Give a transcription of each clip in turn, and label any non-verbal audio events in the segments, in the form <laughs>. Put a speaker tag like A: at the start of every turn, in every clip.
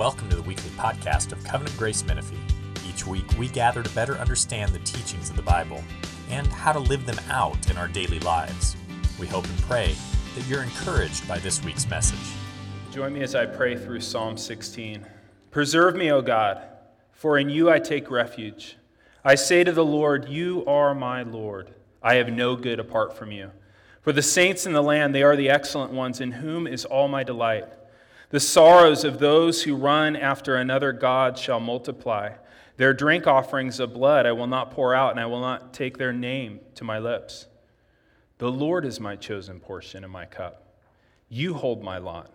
A: Welcome to the weekly podcast of Covenant Grace Menifee. Each week, we gather to better understand the teachings of the Bible and how to live them out in our daily lives. We hope and pray that you're encouraged by this week's message.
B: Join me as I pray through Psalm 16. Preserve me, O God, for in you I take refuge. I say to the Lord, You are my Lord. I have no good apart from you. For the saints in the land, they are the excellent ones, in whom is all my delight. The sorrows of those who run after another God shall multiply. Their drink offerings of blood I will not pour out, and I will not take their name to my lips. The Lord is my chosen portion and my cup. You hold my lot.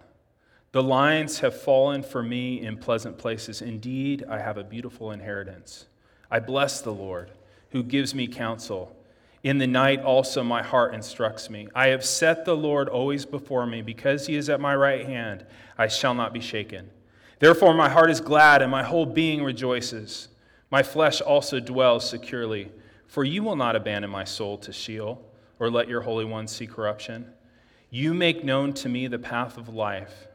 B: The lines have fallen for me in pleasant places. Indeed, I have a beautiful inheritance. I bless the Lord, who gives me counsel. In the night also my heart instructs me. I have set the Lord always before me. Because he is at my right hand, I shall not be shaken. Therefore my heart is glad, and my whole being rejoices. My flesh also dwells securely. For you will not abandon my soul to Sheol, or let your Holy One see corruption. You make known to me the path of life.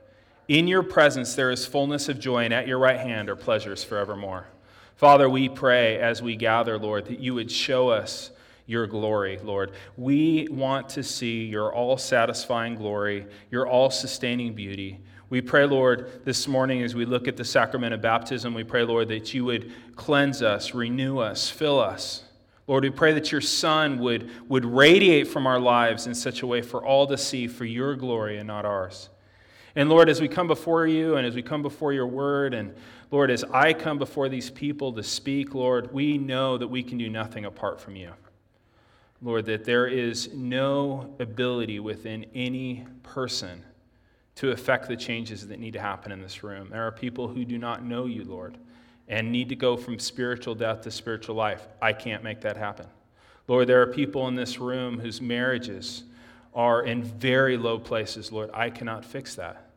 B: In your presence there is fullness of joy, and at your right hand are pleasures forevermore. Father, we pray as we gather, Lord, that you would show us your glory, Lord. We want to see your all satisfying glory, your all sustaining beauty. We pray, Lord, this morning as we look at the sacrament of baptism, we pray, Lord, that you would cleanse us, renew us, fill us. Lord, we pray that your Son would, would radiate from our lives in such a way for all to see for your glory and not ours. And Lord, as we come before you and as we come before your word, and Lord, as I come before these people to speak, Lord, we know that we can do nothing apart from you. Lord, that there is no ability within any person to affect the changes that need to happen in this room. There are people who do not know you, Lord, and need to go from spiritual death to spiritual life. I can't make that happen. Lord, there are people in this room whose marriages are in very low places. Lord, I cannot fix that.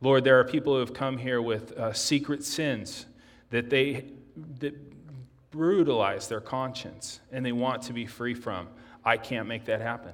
B: Lord, there are people who have come here with uh, secret sins that they that brutalize their conscience and they want to be free from. I can't make that happen.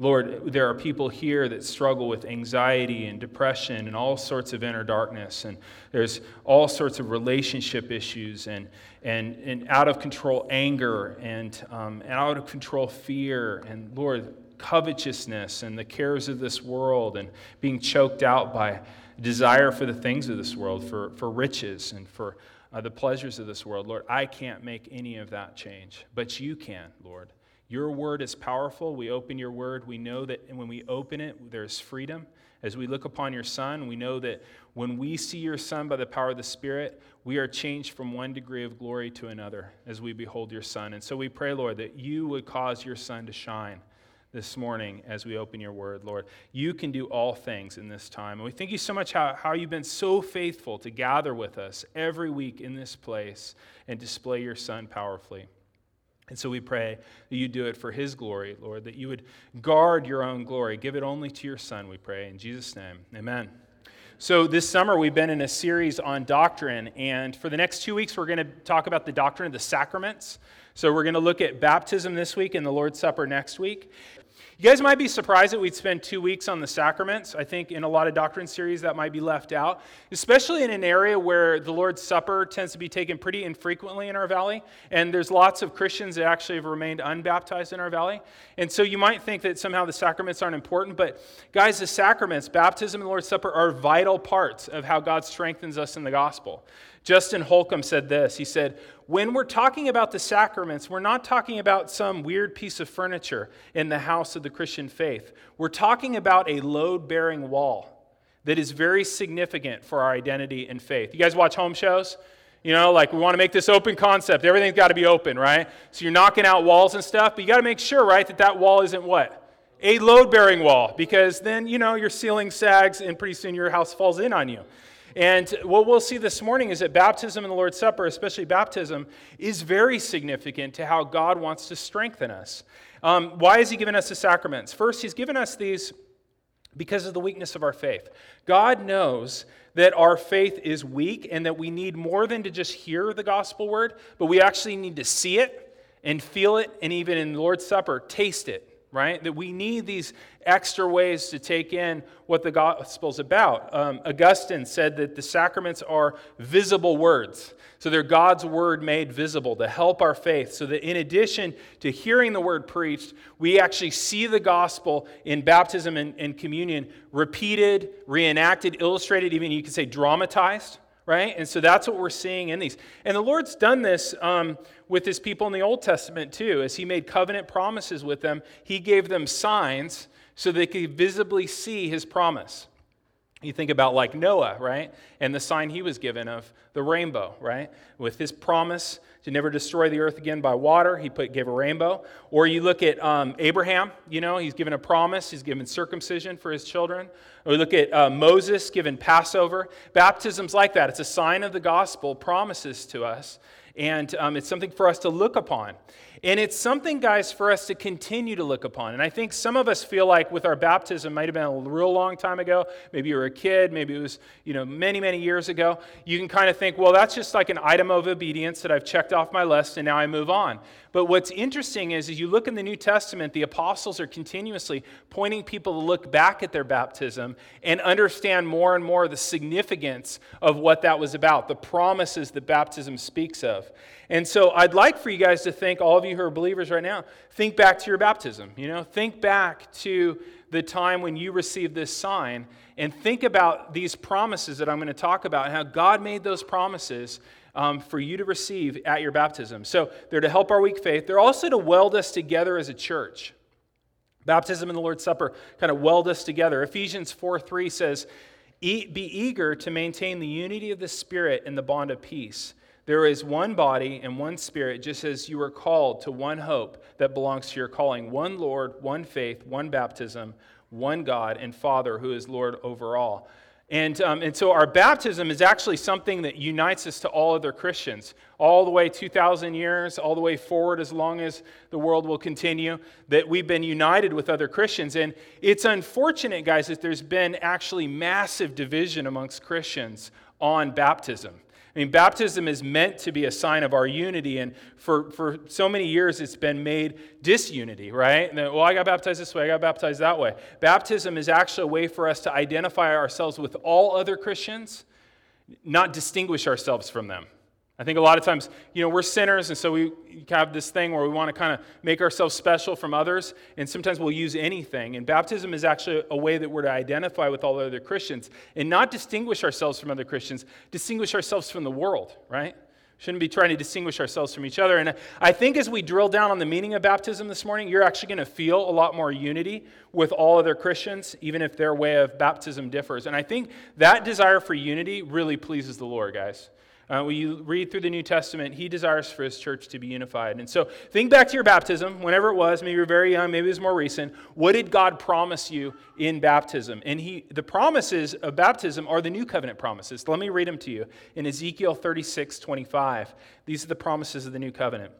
B: Lord, there are people here that struggle with anxiety and depression and all sorts of inner darkness, and there's all sorts of relationship issues and, and, and out of control anger and, um, and out of control fear, and Lord, covetousness and the cares of this world and being choked out by desire for the things of this world, for, for riches and for uh, the pleasures of this world. Lord, I can't make any of that change, but you can, Lord. Your word is powerful. We open your word. We know that when we open it, there's freedom. As we look upon your Son, we know that when we see your Son by the power of the Spirit, we are changed from one degree of glory to another as we behold your Son. And so we pray, Lord, that you would cause your Son to shine this morning as we open your word, Lord. You can do all things in this time. And we thank you so much how, how you've been so faithful to gather with us every week in this place and display your Son powerfully. And so we pray that you do it for his glory, Lord, that you would guard your own glory. Give it only to your Son, we pray. In Jesus' name, amen. So, this summer we've been in a series on doctrine, and for the next two weeks we're going to talk about the doctrine of the sacraments. So, we're going to look at baptism this week and the Lord's Supper next week. You guys might be surprised that we'd spend two weeks on the sacraments. I think in a lot of doctrine series that might be left out, especially in an area where the Lord's Supper tends to be taken pretty infrequently in our valley. And there's lots of Christians that actually have remained unbaptized in our valley. And so you might think that somehow the sacraments aren't important. But guys, the sacraments, baptism and the Lord's Supper, are vital parts of how God strengthens us in the gospel. Justin Holcomb said this He said, When we're talking about the sacraments, we're not talking about some weird piece of furniture in the house of the Christian faith. We're talking about a load bearing wall that is very significant for our identity and faith. You guys watch home shows? You know, like we want to make this open concept. Everything's got to be open, right? So you're knocking out walls and stuff, but you got to make sure, right, that that wall isn't what? A load bearing wall, because then, you know, your ceiling sags and pretty soon your house falls in on you. And what we'll see this morning is that baptism and the Lord's Supper, especially baptism, is very significant to how God wants to strengthen us. Um, why has He given us the sacraments? First, He's given us these because of the weakness of our faith. God knows that our faith is weak and that we need more than to just hear the gospel word, but we actually need to see it and feel it, and even in the Lord's Supper, taste it right? That we need these extra ways to take in what the gospel's about. Um, Augustine said that the sacraments are visible words. So they're God's word made visible to help our faith. So that in addition to hearing the word preached, we actually see the gospel in baptism and, and communion repeated, reenacted, illustrated, even you could say dramatized right? And so that's what we're seeing in these. And the Lord's done this um, with his people in the Old Testament too. As he made covenant promises with them, he gave them signs so they could visibly see his promise. You think about like Noah, right? And the sign he was given of the rainbow, right? With his promise to never destroy the earth again by water, he put, gave a rainbow. Or you look at um, Abraham, you know, he's given a promise, he's given circumcision for his children. Or we look at uh, Moses given Passover. Baptism's like that. It's a sign of the gospel, promises to us. And um, it's something for us to look upon. And it's something, guys, for us to continue to look upon. And I think some of us feel like with our baptism, might have been a real long time ago. Maybe you were a kid, maybe it was, you know, many, many years ago. You can kind of think, well, that's just like an item of obedience that I've checked off my list and now I move on. But what's interesting is, as you look in the New Testament, the apostles are continuously pointing people to look back at their baptism and understand more and more the significance of what that was about, the promises that baptism speaks of. And so I'd like for you guys to think, all of you who are believers right now, think back to your baptism. You know, think back to the time when you received this sign and think about these promises that I'm going to talk about and how God made those promises um, for you to receive at your baptism. So they're to help our weak faith. They're also to weld us together as a church. Baptism and the Lord's Supper kind of weld us together. Ephesians 4 3 says, Be eager to maintain the unity of the Spirit in the bond of peace. There is one body and one spirit, just as you were called to one hope that belongs to your calling one Lord, one faith, one baptism, one God and Father who is Lord over all. And, um, and so our baptism is actually something that unites us to all other Christians, all the way 2,000 years, all the way forward as long as the world will continue, that we've been united with other Christians. And it's unfortunate, guys, that there's been actually massive division amongst Christians on baptism. I mean, baptism is meant to be a sign of our unity, and for, for so many years it's been made disunity, right? And then, well, I got baptized this way, I got baptized that way. Baptism is actually a way for us to identify ourselves with all other Christians, not distinguish ourselves from them. I think a lot of times, you know, we're sinners, and so we have this thing where we want to kind of make ourselves special from others, and sometimes we'll use anything. And baptism is actually a way that we're to identify with all other Christians and not distinguish ourselves from other Christians, distinguish ourselves from the world, right? Shouldn't be trying to distinguish ourselves from each other. And I think as we drill down on the meaning of baptism this morning, you're actually going to feel a lot more unity with all other Christians, even if their way of baptism differs. And I think that desire for unity really pleases the Lord, guys. Uh, when you read through the New Testament, he desires for his church to be unified. And so think back to your baptism, whenever it was, maybe you were very young, maybe it was more recent. What did God promise you in baptism? And he, the promises of baptism are the new covenant promises. Let me read them to you. In Ezekiel 36, 25, these are the promises of the new covenant.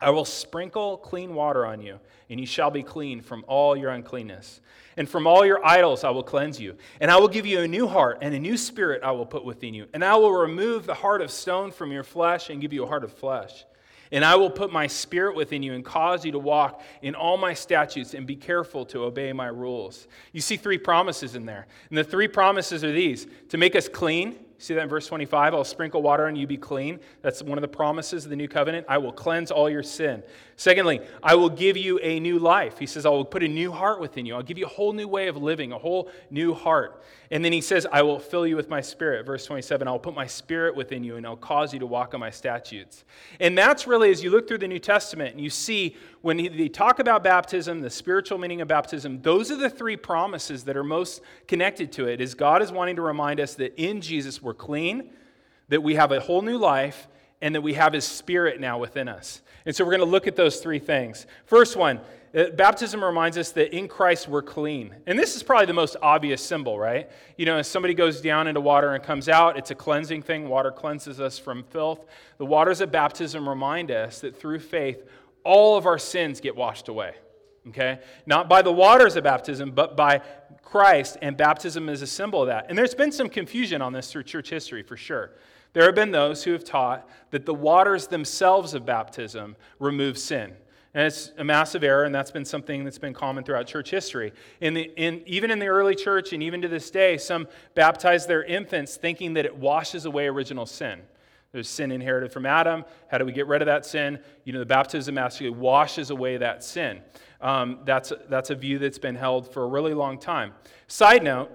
B: I will sprinkle clean water on you, and you shall be clean from all your uncleanness. And from all your idols I will cleanse you. And I will give you a new heart, and a new spirit I will put within you. And I will remove the heart of stone from your flesh and give you a heart of flesh. And I will put my spirit within you and cause you to walk in all my statutes and be careful to obey my rules. You see three promises in there. And the three promises are these to make us clean, See that in verse 25? I'll sprinkle water on you, be clean. That's one of the promises of the new covenant. I will cleanse all your sin. Secondly, I will give you a new life. He says, I will put a new heart within you. I'll give you a whole new way of living, a whole new heart. And then he says, I will fill you with my spirit. Verse 27, I'll put my spirit within you and I'll cause you to walk on my statutes. And that's really, as you look through the New Testament and you see when they talk about baptism, the spiritual meaning of baptism, those are the three promises that are most connected to it. Is God is wanting to remind us that in Jesus we're clean, that we have a whole new life, and that we have his spirit now within us. And so we're going to look at those three things. First one, uh, baptism reminds us that in Christ we're clean. And this is probably the most obvious symbol, right? You know, as somebody goes down into water and comes out, it's a cleansing thing. Water cleanses us from filth. The waters of baptism remind us that through faith, all of our sins get washed away. Okay? Not by the waters of baptism, but by Christ, and baptism is a symbol of that. And there's been some confusion on this through church history for sure. There have been those who have taught that the waters themselves of baptism remove sin. And it's a massive error, and that's been something that's been common throughout church history. In the, in, even in the early church, and even to this day, some baptize their infants thinking that it washes away original sin. There's sin inherited from Adam. How do we get rid of that sin? You know, the baptism actually washes away that sin. Um, that's, that's a view that's been held for a really long time. Side note,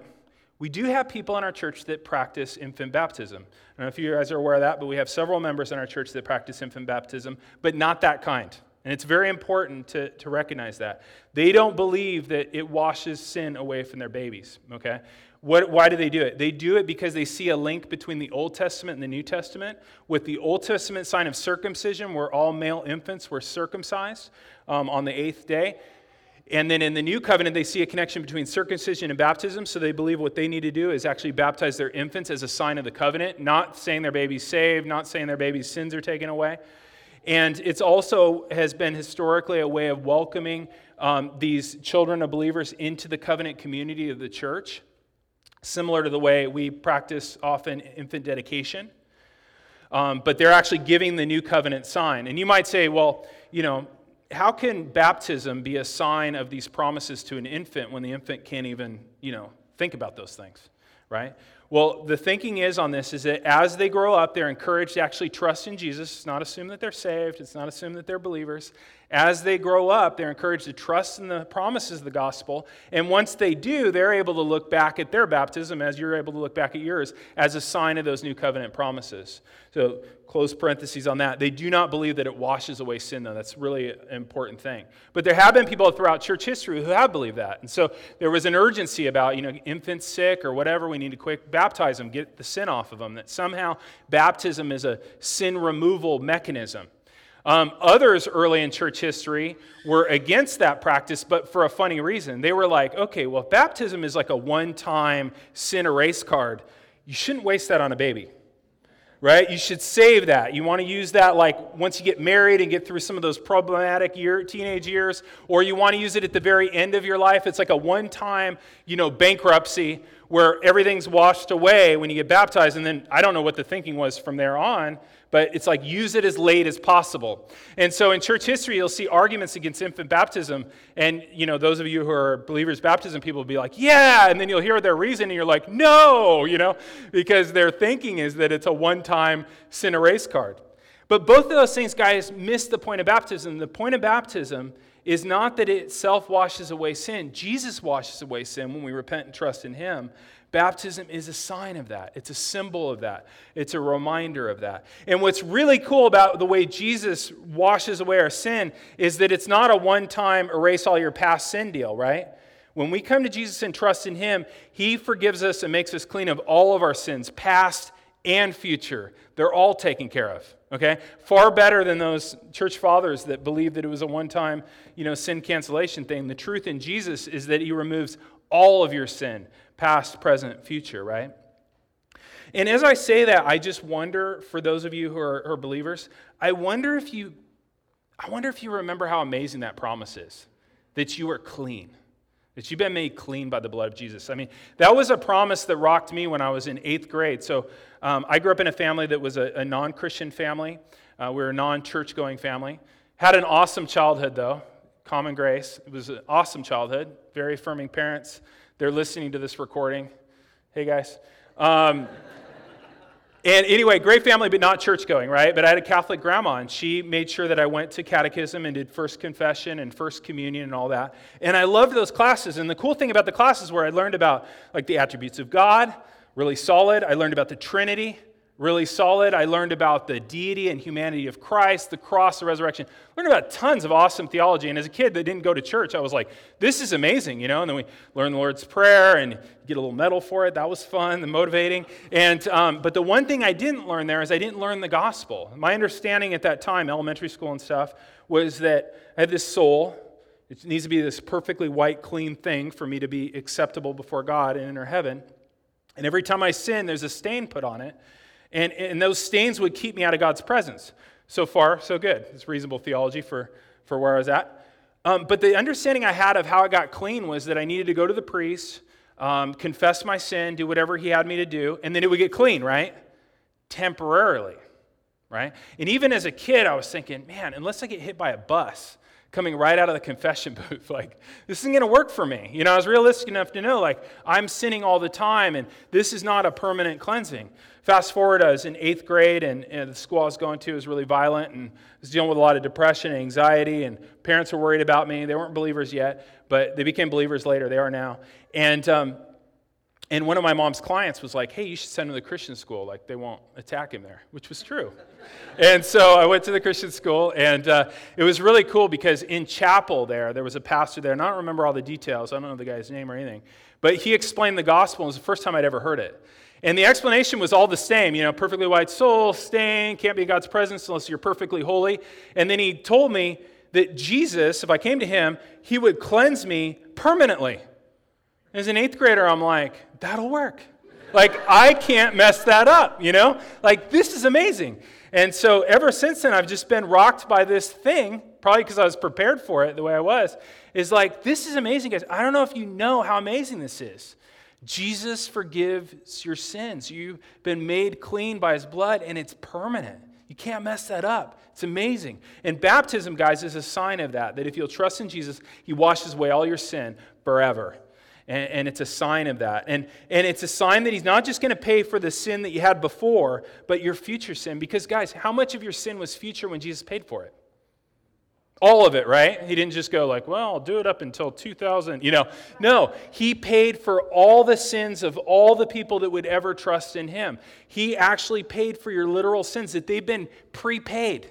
B: we do have people in our church that practice infant baptism. I don't know if you guys are aware of that, but we have several members in our church that practice infant baptism, but not that kind. And it's very important to, to recognize that. They don't believe that it washes sin away from their babies, okay? What, why do they do it? They do it because they see a link between the Old Testament and the New Testament. With the Old Testament sign of circumcision, where all male infants were circumcised um, on the eighth day, and then in the new covenant, they see a connection between circumcision and baptism. So they believe what they need to do is actually baptize their infants as a sign of the covenant, not saying their baby's saved, not saying their baby's sins are taken away. And it's also has been historically a way of welcoming um, these children of believers into the covenant community of the church, similar to the way we practice often infant dedication. Um, but they're actually giving the new covenant sign. And you might say, well, you know, how can baptism be a sign of these promises to an infant when the infant can't even, you know, think about those things, right? Well, the thinking is on this is that as they grow up, they're encouraged to actually trust in Jesus. It's not assume that they're saved, it's not assume that they're believers. As they grow up, they're encouraged to trust in the promises of the gospel. And once they do, they're able to look back at their baptism, as you're able to look back at yours, as a sign of those new covenant promises. So Close parentheses on that. They do not believe that it washes away sin, though. That's really an important thing. But there have been people throughout church history who have believed that. And so there was an urgency about, you know, infants sick or whatever, we need to quick baptize them, get the sin off of them, that somehow baptism is a sin removal mechanism. Um, others early in church history were against that practice, but for a funny reason. They were like, okay, well, baptism is like a one time sin erase card, you shouldn't waste that on a baby right? You should save that. You want to use that like once you get married and get through some of those problematic year, teenage years, or you want to use it at the very end of your life. It's like a one time, you know, bankruptcy where everything's washed away when you get baptized. And then I don't know what the thinking was from there on, but it's like use it as late as possible. And so in church history, you'll see arguments against infant baptism. And, you know, those of you who are believers baptism, people will be like, yeah. And then you'll hear their reason and you're like, no, you know, because their thinking is that it's a one time sin erase card. But both of those things, guys, miss the point of baptism. The point of baptism is not that it self washes away sin. Jesus washes away sin when we repent and trust in Him. Baptism is a sign of that. It's a symbol of that. It's a reminder of that. And what's really cool about the way Jesus washes away our sin is that it's not a one time erase all your past sin deal, right? When we come to Jesus and trust in Him, He forgives us and makes us clean of all of our sins, past and future. They're all taken care of. Okay? Far better than those church fathers that believed that it was a one time, you know, sin cancellation thing. The truth in Jesus is that He removes all of your sin past, present, future, right? And as I say that, I just wonder, for those of you who are, who are believers, I wonder if you, I wonder if you remember how amazing that promise is, that you are clean, that you've been made clean by the blood of Jesus. I mean, that was a promise that rocked me when I was in eighth grade. So um, I grew up in a family that was a, a non-Christian family. Uh, we were a non-church going family. Had an awesome childhood, though. Common grace. It was an awesome childhood. Very affirming parents. They're listening to this recording. Hey, guys. Um, and anyway, great family, but not church going, right? But I had a Catholic grandma, and she made sure that I went to catechism and did first confession and first communion and all that. And I loved those classes. And the cool thing about the classes where I learned about like the attributes of God, really solid. I learned about the Trinity, really solid. I learned about the deity and humanity of Christ, the cross, the resurrection. Learned about tons of awesome theology. And as a kid that didn't go to church, I was like, this is amazing, you know? And then we learned the Lord's Prayer and get a little medal for it. That was fun and motivating. And, um, but the one thing I didn't learn there is I didn't learn the gospel. My understanding at that time, elementary school and stuff, was that I had this soul. It needs to be this perfectly white, clean thing for me to be acceptable before God and enter heaven. And every time I sin, there's a stain put on it. And, and those stains would keep me out of God's presence. So far, so good. It's reasonable theology for, for where I was at. Um, but the understanding I had of how I got clean was that I needed to go to the priest, um, confess my sin, do whatever he had me to do, and then it would get clean, right? Temporarily, right? And even as a kid, I was thinking, man, unless I get hit by a bus, coming right out of the confession <laughs> booth. Like, this isn't going to work for me. You know, I was realistic enough to know, like, I'm sinning all the time, and this is not a permanent cleansing. Fast forward, I was in eighth grade, and, and the school I was going to was really violent, and I was dealing with a lot of depression and anxiety, and parents were worried about me. They weren't believers yet, but they became believers later. They are now. And, um, and one of my mom's clients was like, hey, you should send him to the Christian school. Like, they won't attack him there, which was true. <laughs> and so I went to the Christian school, and uh, it was really cool because in chapel there, there was a pastor there, and I don't remember all the details. I don't know the guy's name or anything. But he explained the gospel, and it was the first time I'd ever heard it. And the explanation was all the same, you know, perfectly white soul, stain, can't be in God's presence unless you're perfectly holy. And then he told me that Jesus, if I came to him, he would cleanse me permanently. As an eighth grader, I'm like, that'll work. Like, I can't mess that up, you know? Like, this is amazing. And so ever since then, I've just been rocked by this thing, probably because I was prepared for it the way I was, is like, this is amazing, guys. I don't know if you know how amazing this is. Jesus forgives your sins. You've been made clean by his blood, and it's permanent. You can't mess that up. It's amazing. And baptism, guys, is a sign of that, that if you'll trust in Jesus, he washes away all your sin forever. And, and it's a sign of that. And, and it's a sign that he's not just going to pay for the sin that you had before, but your future sin. Because, guys, how much of your sin was future when Jesus paid for it? All of it, right? He didn't just go like, well, I'll do it up until 2000. You know, no, he paid for all the sins of all the people that would ever trust in him. He actually paid for your literal sins, that they've been prepaid.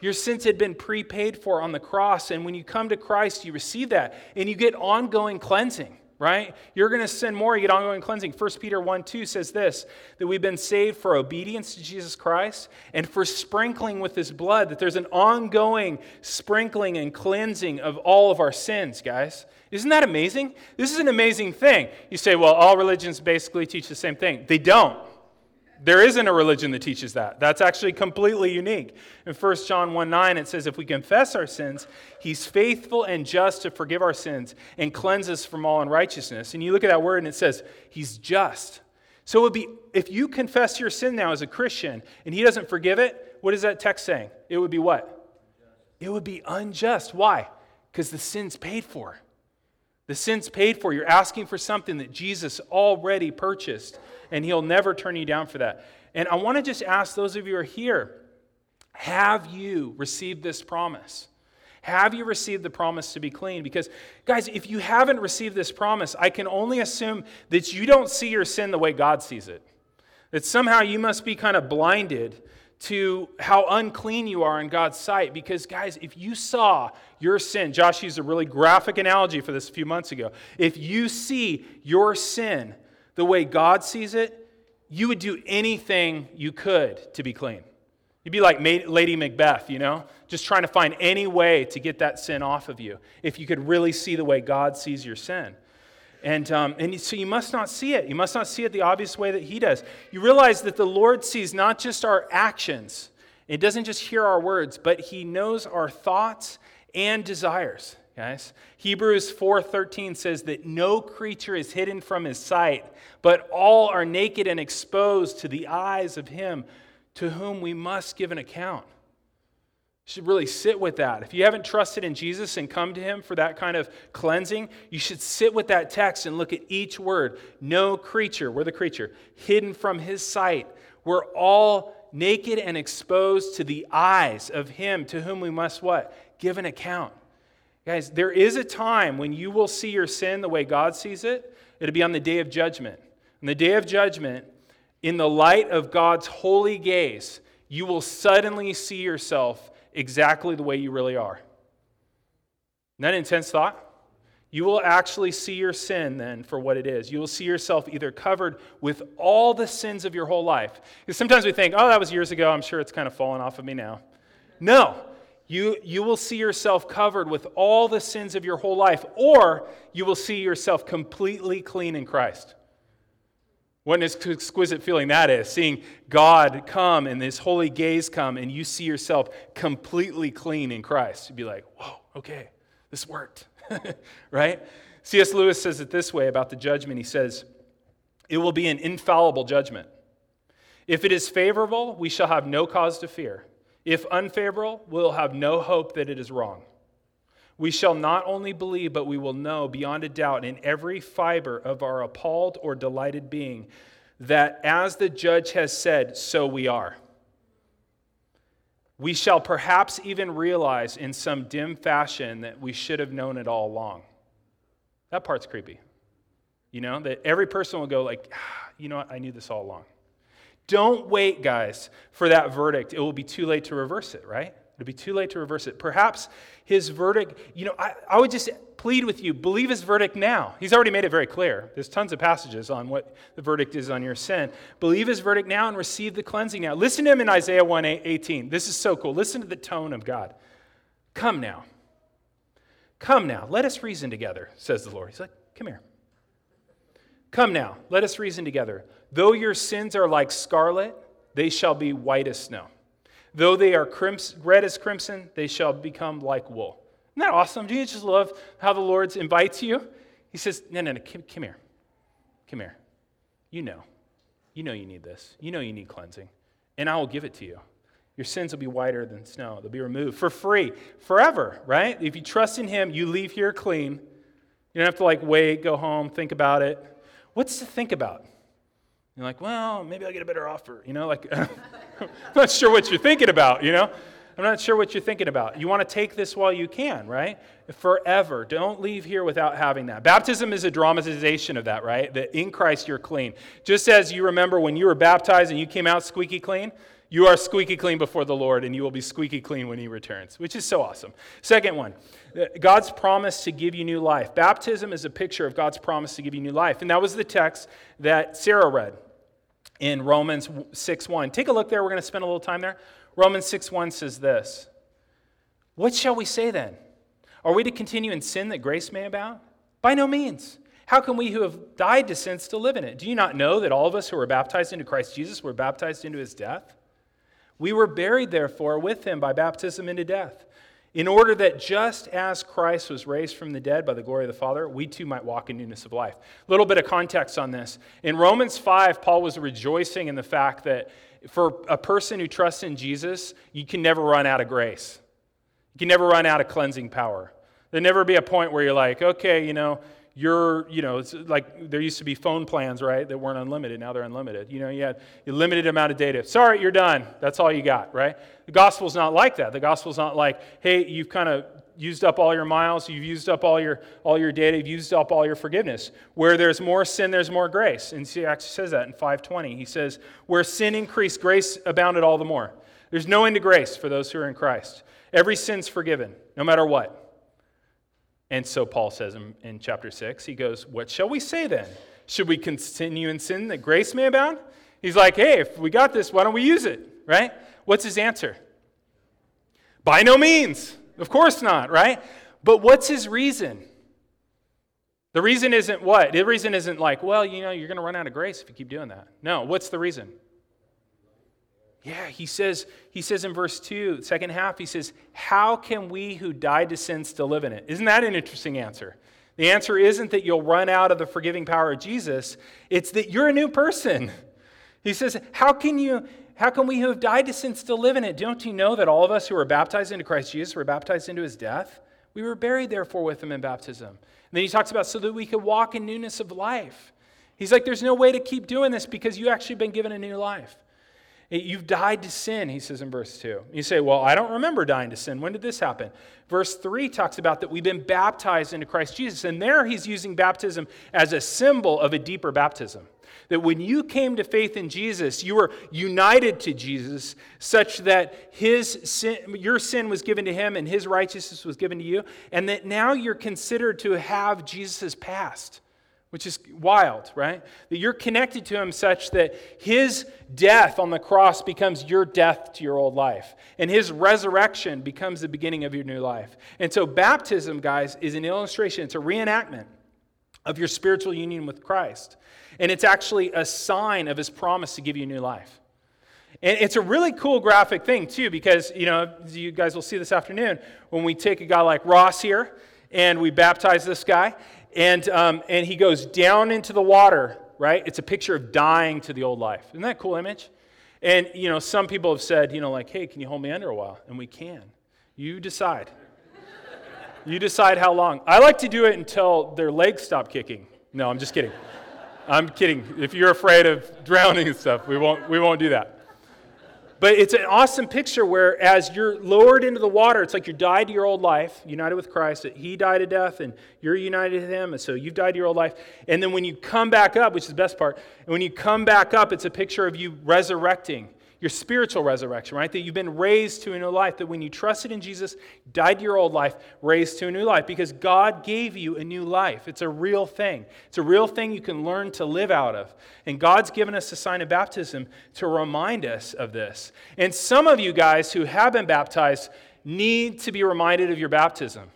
B: Your sins had been prepaid for on the cross. And when you come to Christ, you receive that and you get ongoing cleansing right? You're going to sin more, you get ongoing cleansing. 1 Peter 1 2 says this that we've been saved for obedience to Jesus Christ and for sprinkling with his blood, that there's an ongoing sprinkling and cleansing of all of our sins, guys. Isn't that amazing? This is an amazing thing. You say, well, all religions basically teach the same thing. They don't. There isn't a religion that teaches that. That's actually completely unique. In 1 John 1 9, it says, If we confess our sins, he's faithful and just to forgive our sins and cleanse us from all unrighteousness. And you look at that word and it says, He's just. So it would be, if you confess your sin now as a Christian and he doesn't forgive it, what is that text saying? It would be what? It would be unjust. Why? Because the sin's paid for. The sin's paid for. You're asking for something that Jesus already purchased and He'll never turn you down for that. And I want to just ask those of you who are here have you received this promise? Have you received the promise to be clean? Because, guys, if you haven't received this promise, I can only assume that you don't see your sin the way God sees it. That somehow you must be kind of blinded to how unclean you are in God's sight. Because, guys, if you saw your sin, Josh used a really graphic analogy for this a few months ago. If you see your sin the way God sees it, you would do anything you could to be clean. You'd be like Lady Macbeth, you know, just trying to find any way to get that sin off of you if you could really see the way God sees your sin. And, um, and so you must not see it. You must not see it the obvious way that He does. You realize that the Lord sees not just our actions, it doesn't just hear our words, but He knows our thoughts and desires guys. Hebrews 4:13 says that no creature is hidden from his sight, but all are naked and exposed to the eyes of him to whom we must give an account. You should really sit with that. If you haven't trusted in Jesus and come to him for that kind of cleansing, you should sit with that text and look at each word. No creature, we're the creature, hidden from his sight. We're all naked and exposed to the eyes of him to whom we must what? Give an account. Guys, there is a time when you will see your sin the way God sees it. It'll be on the day of judgment. On the day of judgment, in the light of God's holy gaze, you will suddenly see yourself exactly the way you really are. Isn't that intense thought? You will actually see your sin then for what it is. You will see yourself either covered with all the sins of your whole life. Because sometimes we think, oh, that was years ago. I'm sure it's kind of fallen off of me now. No, you, you will see yourself covered with all the sins of your whole life, or you will see yourself completely clean in Christ. What an exquisite feeling that is, seeing God come and this holy gaze come, and you see yourself completely clean in Christ. You'd be like, whoa, okay, this worked, <laughs> right? C.S. Lewis says it this way about the judgment. He says, It will be an infallible judgment. If it is favorable, we shall have no cause to fear. If unfavorable, we'll have no hope that it is wrong. We shall not only believe, but we will know beyond a doubt in every fiber of our appalled or delighted being that as the judge has said, so we are. We shall perhaps even realize in some dim fashion that we should have known it all along. That part's creepy. You know, that every person will go like, ah, you know what, I knew this all along. Don't wait, guys, for that verdict. It will be too late to reverse it, right? It'll be too late to reverse it. Perhaps his verdict, you know, I, I would just plead with you believe his verdict now. He's already made it very clear. There's tons of passages on what the verdict is on your sin. Believe his verdict now and receive the cleansing now. Listen to him in Isaiah 1 18. This is so cool. Listen to the tone of God. Come now. Come now. Let us reason together, says the Lord. He's like, come here. Come now. Let us reason together. Though your sins are like scarlet, they shall be white as snow. Though they are crimson, red as crimson, they shall become like wool. Isn't that awesome? Do you just love how the Lord invites you? He says, No, no, no, come, come here. Come here. You know. You know you need this. You know you need cleansing. And I will give it to you. Your sins will be whiter than snow. They'll be removed for free, forever, right? If you trust in Him, you leave here clean. You don't have to like wait, go home, think about it. What's to think about? You're like, well, maybe I'll get a better offer. You know, like, <laughs> I'm not sure what you're thinking about, you know? I'm not sure what you're thinking about. You want to take this while you can, right? Forever. Don't leave here without having that. Baptism is a dramatization of that, right? That in Christ you're clean. Just as you remember when you were baptized and you came out squeaky clean, you are squeaky clean before the Lord, and you will be squeaky clean when He returns, which is so awesome. Second one, uh, God's promise to give you new life. Baptism is a picture of God's promise to give you new life. And that was the text that Sarah read in Romans 6 1. Take a look there. We're going to spend a little time there. Romans 6 1 says this What shall we say then? Are we to continue in sin that grace may abound? By no means. How can we who have died to sin still live in it? Do you not know that all of us who were baptized into Christ Jesus were baptized into his death? We were buried, therefore, with him by baptism into death in order that just as Christ was raised from the dead by the glory of the Father, we too might walk in newness of life. A little bit of context on this. In Romans 5, Paul was rejoicing in the fact that for a person who trusts in Jesus, you can never run out of grace. You can never run out of cleansing power. There'll never be a point where you're like, okay, you know, you're, you know, it's like there used to be phone plans, right, that weren't unlimited. Now they're unlimited. You know, you had a limited amount of data. Sorry, you're done. That's all you got, right? The gospel's not like that. The gospel's not like, hey, you've kind of used up all your miles, you've used up all your all your data, you've used up all your forgiveness. Where there's more sin, there's more grace. And he actually says that in 520. He says, where sin increased, grace abounded all the more. There's no end to grace for those who are in Christ. Every sin's forgiven, no matter what. And so Paul says in, in chapter 6, he goes, What shall we say then? Should we continue in sin that grace may abound? He's like, Hey, if we got this, why don't we use it? Right? What's his answer? By no means. Of course not, right? But what's his reason? The reason isn't what? The reason isn't like, well, you know, you're going to run out of grace if you keep doing that. No, what's the reason? Yeah, he says, he says in verse 2, second half, he says, How can we who died to sin still live in it? Isn't that an interesting answer? The answer isn't that you'll run out of the forgiving power of Jesus, it's that you're a new person. He says, How can you how can we who have died to sin still live in it? Don't you know that all of us who were baptized into Christ Jesus were baptized into his death? We were buried, therefore, with him in baptism. And then he talks about so that we could walk in newness of life. He's like, there's no way to keep doing this because you actually been given a new life. You've died to sin, he says in verse 2. You say, Well, I don't remember dying to sin. When did this happen? Verse 3 talks about that we've been baptized into Christ Jesus. And there he's using baptism as a symbol of a deeper baptism. That when you came to faith in Jesus, you were united to Jesus such that his sin, your sin was given to him and his righteousness was given to you. And that now you're considered to have Jesus' past which is wild, right? That you're connected to him such that his death on the cross becomes your death to your old life, and his resurrection becomes the beginning of your new life. And so, baptism, guys, is an illustration, it's a reenactment of your spiritual union with Christ. And it's actually a sign of his promise to give you new life. And it's a really cool graphic thing, too, because, you know, you guys will see this afternoon when we take a guy like Ross here and we baptize this guy and, um, and he goes down into the water, right? It's a picture of dying to the old life. Isn't that cool image? And, you know, some people have said, you know, like, hey, can you hold me under a while? And we can. You decide. <laughs> You decide how long. I like to do it until their legs stop kicking. No, I'm just kidding. I'm kidding. If you're afraid of drowning and stuff, we won't, we won't do that. But it's an awesome picture where, as you're lowered into the water, it's like you're died to your old life, united with Christ, that He died to death, and you're united to Him, and so you've died to your old life. And then when you come back up, which is the best part, and when you come back up, it's a picture of you resurrecting your spiritual resurrection, right? That you've been raised to a new life, that when you trusted in Jesus, died your old life, raised to a new life, because God gave you a new life. It's a real thing. It's a real thing you can learn to live out of. And God's given us a sign of baptism to remind us of this. And some of you guys who have been baptized need to be reminded of your baptism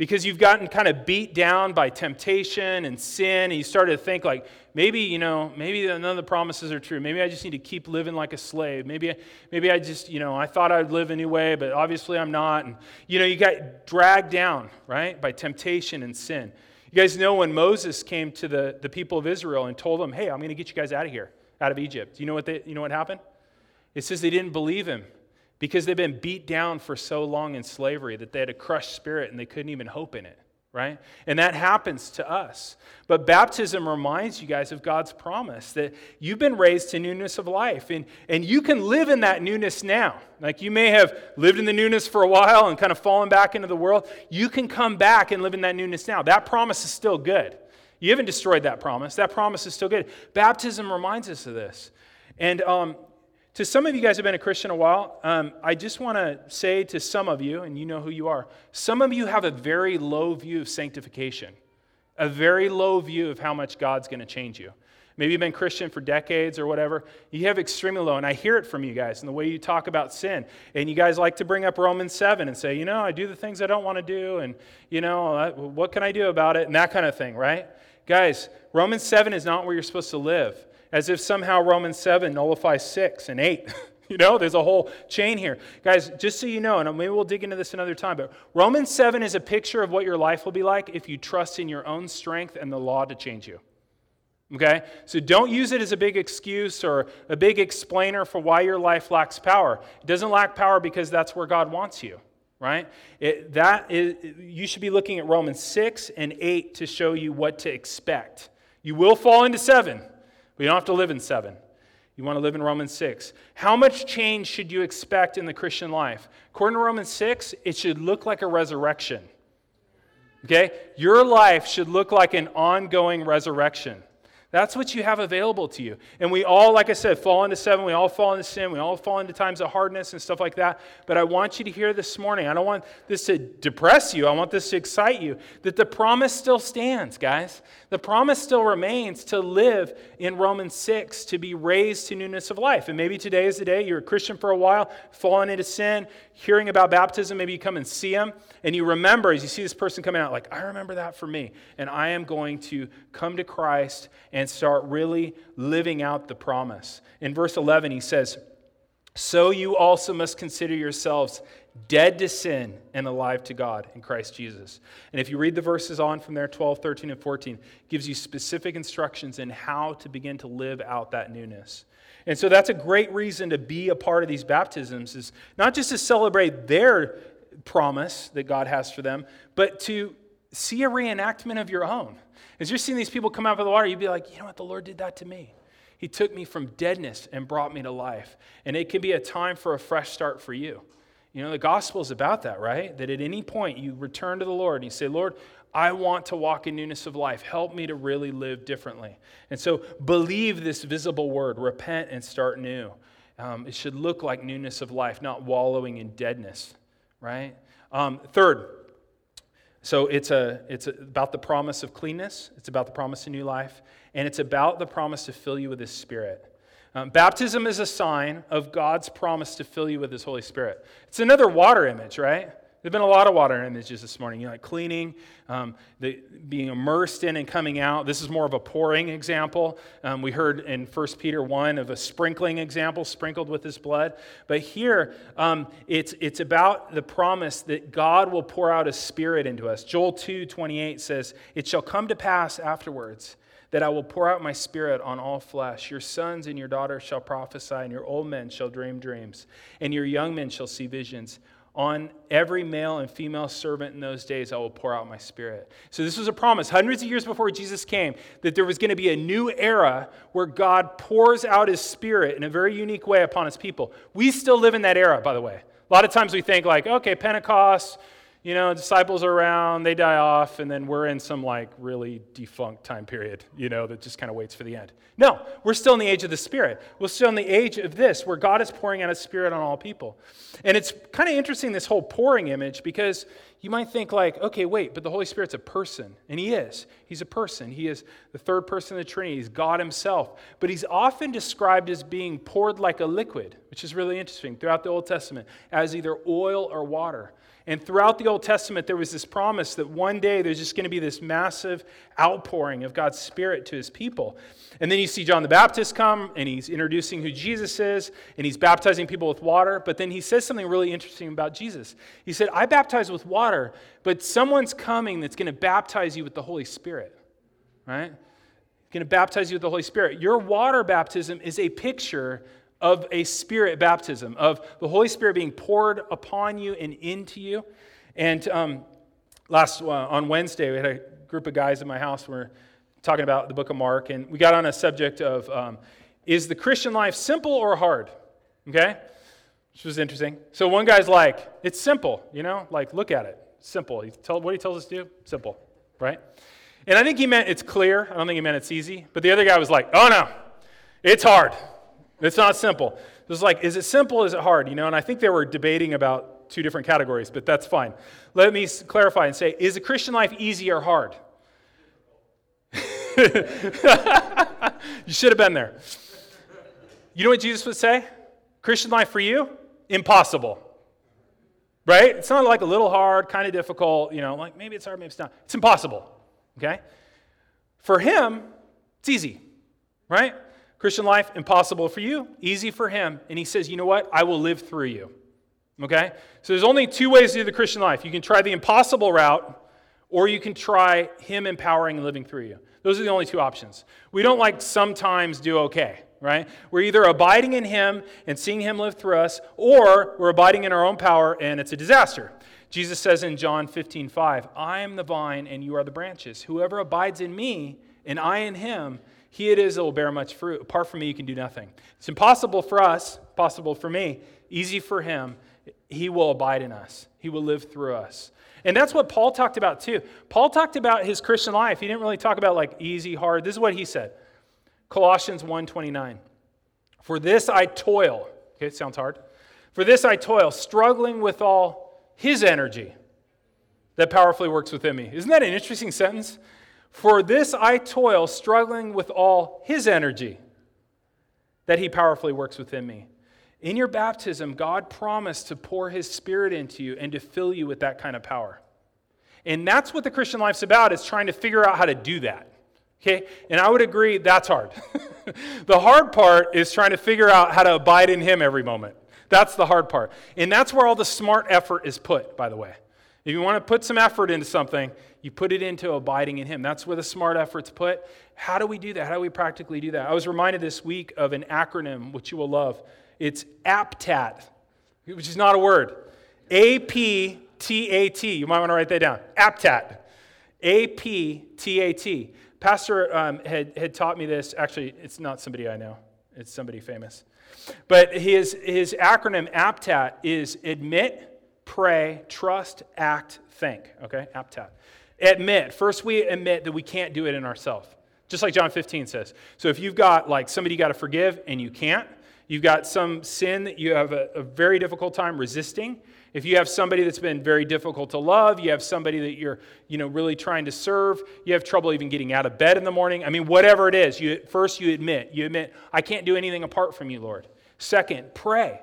B: because you've gotten kind of beat down by temptation and sin and you started to think like maybe you know maybe none of the promises are true. Maybe i just need to keep living like a slave. Maybe maybe i just you know i thought i'd live anyway, but obviously i'm not. And you know you got dragged down right by temptation and sin. You guys know when moses came to the, the people of israel and told them hey i'm going to get you guys out of here out of egypt. You know what they, you know what happened? It says they didn't believe him because they've been beat down for so long in slavery that they had a crushed spirit and they couldn't even hope in it, right? And that happens to us. But baptism reminds you guys of God's promise that you've been raised to newness of life and, and you can live in that newness now. Like you may have lived in the newness for a while and kind of fallen back into the world. You can come back and live in that newness now. That promise is still good. You haven't destroyed that promise. That promise is still good. Baptism reminds us of this. And um, to some of you guys have been a Christian a while, um, I just want to say to some of you, and you know who you are, some of you have a very low view of sanctification, a very low view of how much God's going to change you. Maybe you've been Christian for decades or whatever. You have extremely low, and I hear it from you guys in the way you talk about sin. And you guys like to bring up Romans 7 and say, you know, I do the things I don't want to do, and, you know, what can I do about it, and that kind of thing, right? Guys, Romans 7 is not where you're supposed to live as if somehow Romans 7 nullifies 6 and 8. <laughs> you know, there's a whole chain here. Guys, just so you know, and maybe we'll dig into this another time, but Romans 7 is a picture of what your life will be like if you trust in your own strength and the law to change you. Okay? So don't use it as a big excuse or a big explainer for why your life lacks power. It doesn't lack power because that's where God wants you, right? It, that is, you should be looking at Romans 6 and 8 to show you what to expect. You will fall into 7. You don't have to live in seven. You want to live in Romans 6. How much change should you expect in the Christian life? According to Romans 6, it should look like a resurrection. Okay? Your life should look like an ongoing resurrection. That's what you have available to you. And we all, like I said, fall into seven. We all fall into sin. We all fall into times of hardness and stuff like that. But I want you to hear this morning. I don't want this to depress you. I want this to excite you that the promise still stands, guys. The promise still remains to live in Romans 6, to be raised to newness of life. And maybe today is the day you're a Christian for a while, falling into sin, hearing about baptism. Maybe you come and see them, and you remember as you see this person coming out, like, I remember that for me. And I am going to come to Christ and start really living out the promise. In verse 11, he says, So you also must consider yourselves dead to sin and alive to God in Christ Jesus. And if you read the verses on from there, 12, 13, and 14, gives you specific instructions in how to begin to live out that newness. And so that's a great reason to be a part of these baptisms is not just to celebrate their promise that God has for them, but to see a reenactment of your own. As you're seeing these people come out of the water, you'd be like, you know what, the Lord did that to me. He took me from deadness and brought me to life. And it can be a time for a fresh start for you. You know, the gospel is about that, right? That at any point you return to the Lord and you say, Lord, I want to walk in newness of life. Help me to really live differently. And so believe this visible word, repent and start new. Um, it should look like newness of life, not wallowing in deadness, right? Um, third, so it's, a, it's about the promise of cleanness, it's about the promise of new life, and it's about the promise to fill you with His Spirit. Um, baptism is a sign of God's promise to fill you with His Holy Spirit. It's another water image, right? There've been a lot of water images this morning. You know, like cleaning, um, the, being immersed in and coming out. This is more of a pouring example. Um, we heard in 1 Peter 1 of a sprinkling example, sprinkled with his blood. But here, um, it's, it's about the promise that God will pour out his spirit into us. Joel 2 28 says, It shall come to pass afterwards that I will pour out my spirit on all flesh. Your sons and your daughters shall prophesy, and your old men shall dream dreams, and your young men shall see visions. On every male and female servant in those days, I will pour out my spirit. So, this was a promise hundreds of years before Jesus came that there was going to be a new era where God pours out his spirit in a very unique way upon his people. We still live in that era, by the way. A lot of times we think, like, okay, Pentecost, you know, disciples are around, they die off, and then we're in some like really defunct time period, you know, that just kind of waits for the end. No, we're still in the age of the Spirit. We're still in the age of this, where God is pouring out His Spirit on all people. And it's kind of interesting, this whole pouring image, because you might think, like, okay, wait, but the Holy Spirit's a person. And He is. He's a person. He is the third person of the Trinity. He's God Himself. But He's often described as being poured like a liquid, which is really interesting throughout the Old Testament, as either oil or water. And throughout the Old Testament, there was this promise that one day there's just going to be this massive outpouring of God's Spirit to his people. And then you see John the Baptist come, and he's introducing who Jesus is, and he's baptizing people with water. But then he says something really interesting about Jesus. He said, I baptize with water, but someone's coming that's going to baptize you with the Holy Spirit, right? Going to baptize you with the Holy Spirit. Your water baptism is a picture of a spirit baptism, of the Holy Spirit being poured upon you and into you. And um, last uh, on Wednesday, we had a group of guys at my house. We were talking about the book of Mark, and we got on a subject of um, is the Christian life simple or hard? Okay? Which was interesting. So one guy's like, it's simple, you know? Like, look at it. Simple. He tell, what he tells us to do? Simple, right? And I think he meant it's clear. I don't think he meant it's easy. But the other guy was like, oh no, it's hard. It's not simple. It was like, is it simple? Is it hard? You know, and I think they were debating about two different categories, but that's fine. Let me clarify and say, is a Christian life easy or hard? <laughs> you should have been there. You know what Jesus would say? Christian life for you? Impossible. Right? It's not like a little hard, kind of difficult, you know, like maybe it's hard, maybe it's not. It's impossible. Okay? For him, it's easy. Right? Christian life, impossible for you, easy for him. And he says, You know what? I will live through you. Okay? So there's only two ways to do the Christian life. You can try the impossible route, or you can try him empowering and living through you. Those are the only two options. We don't like sometimes do okay, right? We're either abiding in him and seeing him live through us, or we're abiding in our own power and it's a disaster. Jesus says in John 15, 5, I am the vine and you are the branches. Whoever abides in me and I in him, he it is that will bear much fruit. Apart from me, you can do nothing. It's impossible for us, possible for me, easy for him. He will abide in us, he will live through us. And that's what Paul talked about too. Paul talked about his Christian life. He didn't really talk about like easy, hard. This is what he said. Colossians 1:29. For this I toil. Okay, it sounds hard. For this I toil, struggling with all his energy that powerfully works within me. Isn't that an interesting sentence? For this I toil, struggling with all his energy that he powerfully works within me. In your baptism, God promised to pour his spirit into you and to fill you with that kind of power. And that's what the Christian life's about, is trying to figure out how to do that. Okay? And I would agree that's hard. <laughs> the hard part is trying to figure out how to abide in him every moment. That's the hard part. And that's where all the smart effort is put, by the way. If you want to put some effort into something, you put it into abiding in Him. That's where the smart effort's put. How do we do that? How do we practically do that? I was reminded this week of an acronym which you will love. It's APTAT, which is not a word. A P T A T. You might want to write that down. APTAT. A P T A T. Pastor um, had, had taught me this. Actually, it's not somebody I know, it's somebody famous. But his, his acronym APTAT is admit, pray, trust, act, think. Okay? APTAT. Admit. First, we admit that we can't do it in ourselves. Just like John 15 says. So if you've got like somebody you got to forgive and you can't, you've got some sin that you have a, a, very difficult time resisting. If you have somebody that's been very difficult to love, you have somebody that you're, you know, really trying to serve, you have trouble even getting out of bed in the morning. I mean, whatever it is, you first you admit. You admit, I can't do anything apart from you, Lord. Second, pray.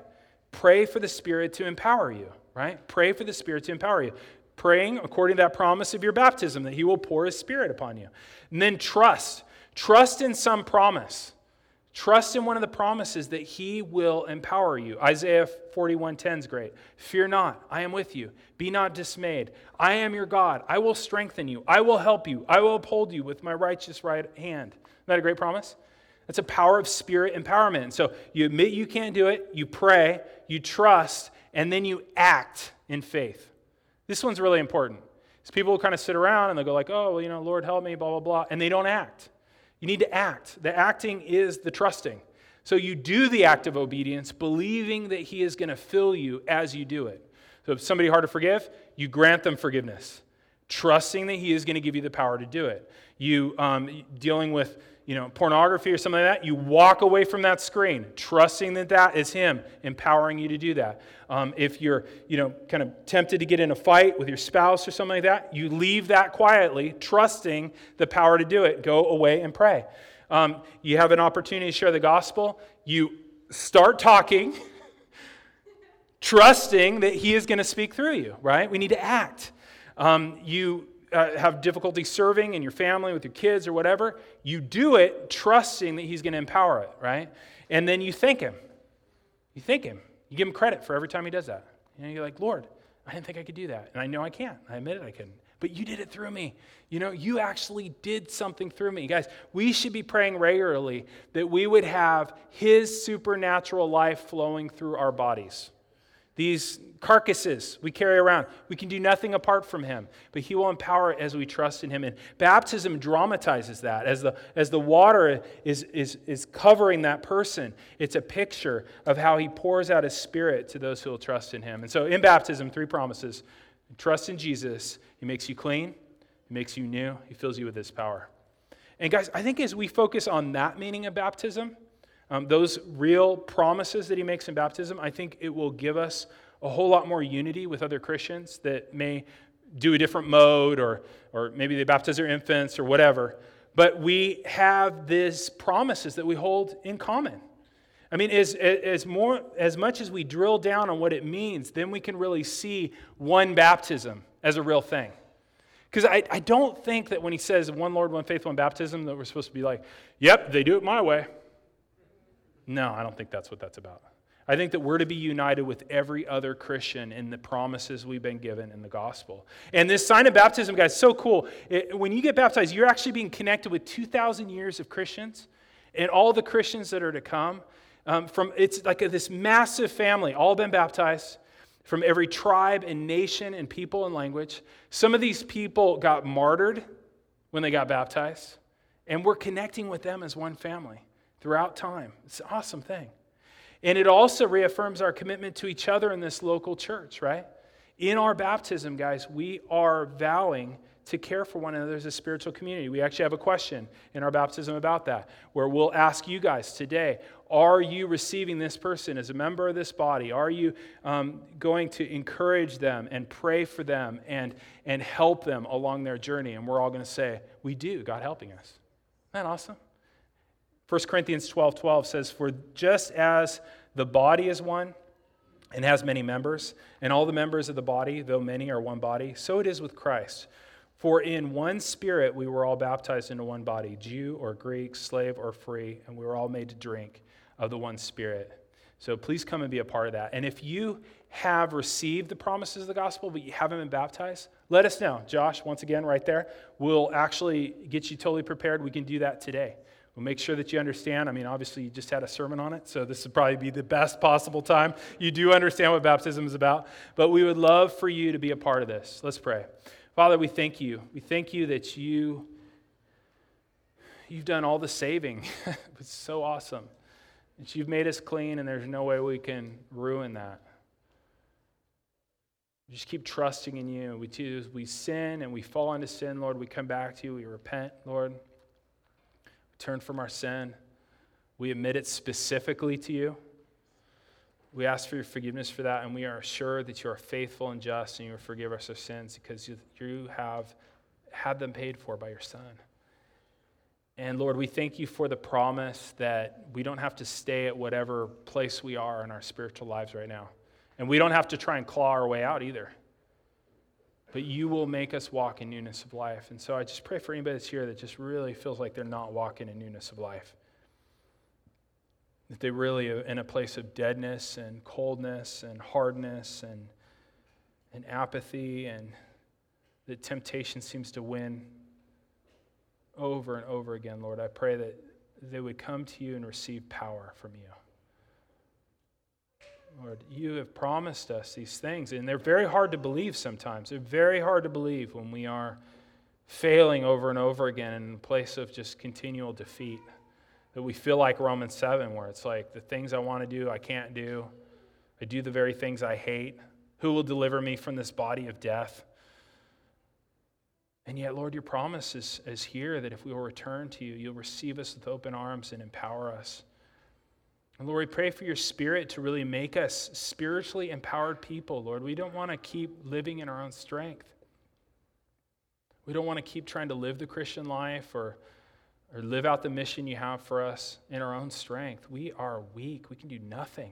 B: Pray for the Spirit to empower you, right? Pray for the Spirit to empower you praying according to that promise of your baptism that He will pour His Spirit upon you. And then trust. Trust in some promise. Trust in one of the promises that He will empower you. Isaiah 41:10 is great. Fear not, I am with you. Be not dismayed. I am your God. I will strengthen you. I will help you. I will uphold you with my righteous right hand. Isn't that a great promise? That's a power of spirit empowerment. So you admit you can't do it, you pray, you trust, and then you act in faith. This one's really important. Because people will kind of sit around and they'll go like, oh, well, you know, Lord help me, blah, blah, blah, and they don't act. You need to act. The acting is the trusting. So you do the act of obedience, believing that He is going to fill you as you do it. So if somebody hard to forgive, you grant them forgiveness, trusting that He is going to give you the power to do it. You um, dealing with you know, pornography or something like that, you walk away from that screen, trusting that that is Him empowering you to do that. Um, if you're, you know, kind of tempted to get in a fight with your spouse or something like that, you leave that quietly, trusting the power to do it. Go away and pray. Um, you have an opportunity to share the gospel. You start talking, <laughs> trusting that He is going to speak through you. Right? We need to act. Um, you uh, have difficulty serving in your family with your kids or whatever, you do it trusting that He's going to empower it, right? And then you thank Him. You thank Him. You give Him credit for every time He does that. Know, you're like, Lord, I didn't think I could do that. And I know I can't. I admit it, I couldn't. But you did it through me. You know, you actually did something through me. Guys, we should be praying regularly that we would have His supernatural life flowing through our bodies. These carcasses we carry around, we can do nothing apart from Him, but He will empower as we trust in Him. And baptism dramatizes that. As the, as the water is, is, is covering that person, it's a picture of how He pours out His Spirit to those who will trust in Him. And so in baptism, three promises trust in Jesus, He makes you clean, He makes you new, He fills you with His power. And guys, I think as we focus on that meaning of baptism, um, those real promises that he makes in baptism, I think it will give us a whole lot more unity with other Christians that may do a different mode or, or maybe they baptize their infants or whatever. But we have these promises that we hold in common. I mean, as, as, more, as much as we drill down on what it means, then we can really see one baptism as a real thing. Because I, I don't think that when he says one Lord, one faith, one baptism, that we're supposed to be like, yep, they do it my way. No, I don't think that's what that's about. I think that we're to be united with every other Christian in the promises we've been given in the gospel. And this sign of baptism, guys, so cool. It, when you get baptized, you're actually being connected with 2,000 years of Christians and all the Christians that are to come. Um, from it's like a, this massive family, all been baptized from every tribe and nation and people and language. Some of these people got martyred when they got baptized, and we're connecting with them as one family throughout time. It's an awesome thing. And it also reaffirms our commitment to each other in this local church, right? In our baptism, guys, we are vowing to care for one another as a spiritual community. We actually have a question in our baptism about that, where we'll ask you guys today Are you receiving this person as a member of this body? Are you um, going to encourage them and pray for them and, and help them along their journey? And we're all going to say, We do, God helping us. Isn't that awesome? 1 Corinthians 12 12 says, For just as the body is one and has many members, and all the members of the body, though many, are one body, so it is with Christ. For in one spirit we were all baptized into one body, Jew or Greek, slave or free, and we were all made to drink of the one spirit. So please come and be a part of that. And if you have received the promises of the gospel, but you haven't been baptized, let us know. Josh, once again, right there, we'll actually get you totally prepared. We can do that today. Make sure that you understand. I mean, obviously, you just had a sermon on it, so this would probably be the best possible time. You do understand what baptism is about, but we would love for you to be a part of this. Let's pray. Father, we thank you. We thank you that you you've done all the saving. <laughs> it's so awesome. That you've made us clean, and there's no way we can ruin that. We just keep trusting in you. We, choose, we sin and we fall into sin, Lord. We come back to you. We repent, Lord turn from our sin. We admit it specifically to you. We ask for your forgiveness for that, and we are sure that you are faithful and just and you will forgive us our sins because you, you have had them paid for by your Son. And Lord, we thank you for the promise that we don't have to stay at whatever place we are in our spiritual lives right now. And we don't have to try and claw our way out either but you will make us walk in newness of life. And so I just pray for anybody that's here that just really feels like they're not walking in newness of life. That they really are in a place of deadness and coldness and hardness and, and apathy, and that temptation seems to win over and over again, Lord. I pray that they would come to you and receive power from you. Lord, you have promised us these things, and they're very hard to believe sometimes. They're very hard to believe when we are failing over and over again in a place of just continual defeat. That we feel like Romans 7, where it's like the things I want to do, I can't do. I do the very things I hate. Who will deliver me from this body of death? And yet, Lord, your promise is, is here that if we will return to you, you'll receive us with open arms and empower us. And Lord, we pray for your spirit to really make us spiritually empowered people, Lord. We don't want to keep living in our own strength. We don't want to keep trying to live the Christian life or, or live out the mission you have for us in our own strength. We are weak. We can do nothing.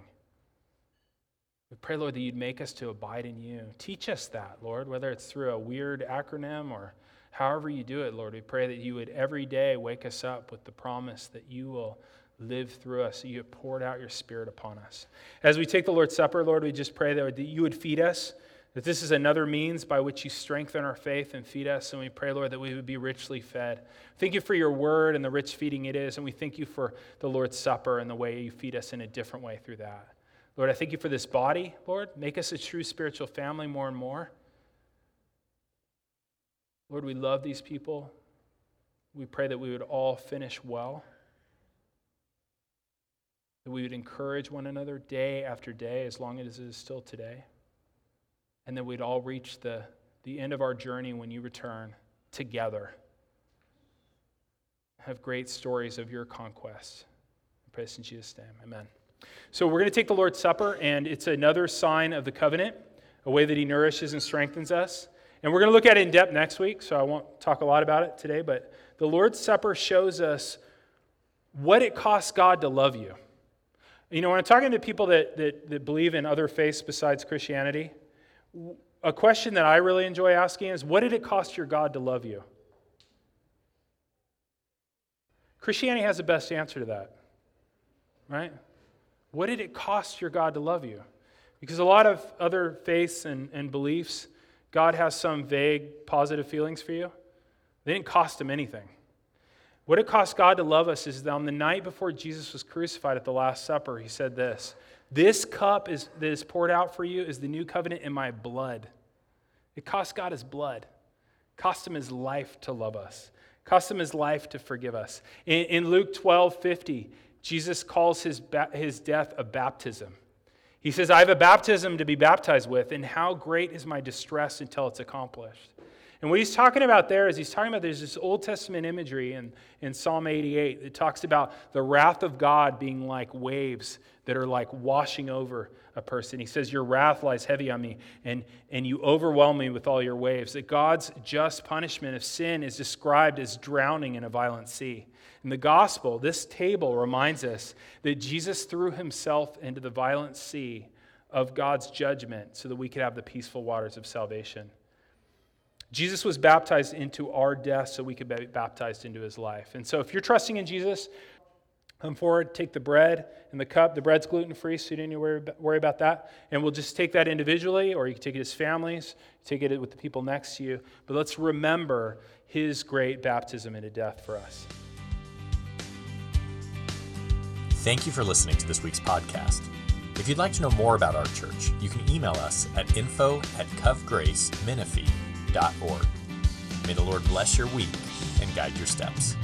B: We pray, Lord, that you'd make us to abide in you. Teach us that, Lord, whether it's through a weird acronym or however you do it, Lord. We pray that you would every day wake us up with the promise that you will live through us, you have poured out your Spirit upon us. As we take the Lord's Supper, Lord, we just pray that you would feed us, that this is another means by which you strengthen our faith and feed us. And we pray, Lord, that we would be richly fed. Thank you for your word and the rich feeding it is. And we thank you for the Lord's Supper and the way you feed us in a different way through that. Lord, I thank you for this body, Lord. Make us a true spiritual family more and more. Lord, we love these people. We pray that we would all finish well that we would encourage one another day after day as long as it is still today, and that we'd all reach the, the end of our journey when you return together. Have great stories of your conquest. I pray in Jesus' name. Amen. So we're going to take the Lord's Supper, and it's another sign of the covenant, a way that He nourishes and strengthens us. And we're going to look at it in depth next week, so I won't talk a lot about it today. But the Lord's Supper shows us what it costs God to love you. You know, when I'm talking to people that, that, that believe in other faiths besides Christianity, a question that I really enjoy asking is what did it cost your God to love you? Christianity has the best answer to that, right? What did it cost your God to love you? Because a lot of other faiths and, and beliefs, God has some vague positive feelings for you. They didn't cost him anything. What it cost God to love us is that on the night before Jesus was crucified at the Last Supper, he said this This cup is, that is poured out for you is the new covenant in my blood. It cost God his blood, it cost him his life to love us, it cost him his life to forgive us. In, in Luke 12 50, Jesus calls his, his death a baptism. He says, I have a baptism to be baptized with, and how great is my distress until it's accomplished. And what he's talking about there is he's talking about there's this Old Testament imagery in, in Psalm 88 that talks about the wrath of God being like waves that are like washing over a person. He says, Your wrath lies heavy on me, and, and you overwhelm me with all your waves. That God's just punishment of sin is described as drowning in a violent sea. In the gospel, this table reminds us that Jesus threw himself into the violent sea of God's judgment so that we could have the peaceful waters of salvation. Jesus was baptized into our death so we could be baptized into his life. And so if you're trusting in Jesus, come forward, take the bread and the cup. The bread's gluten free, so you don't need to worry about that. And we'll just take that individually, or you can take it as families, take it with the people next to you. But let's remember his great baptism into death for us.
A: Thank you for listening to this week's podcast. If you'd like to know more about our church, you can email us at info at covgracemenifee.org. May the Lord bless your week and guide your steps.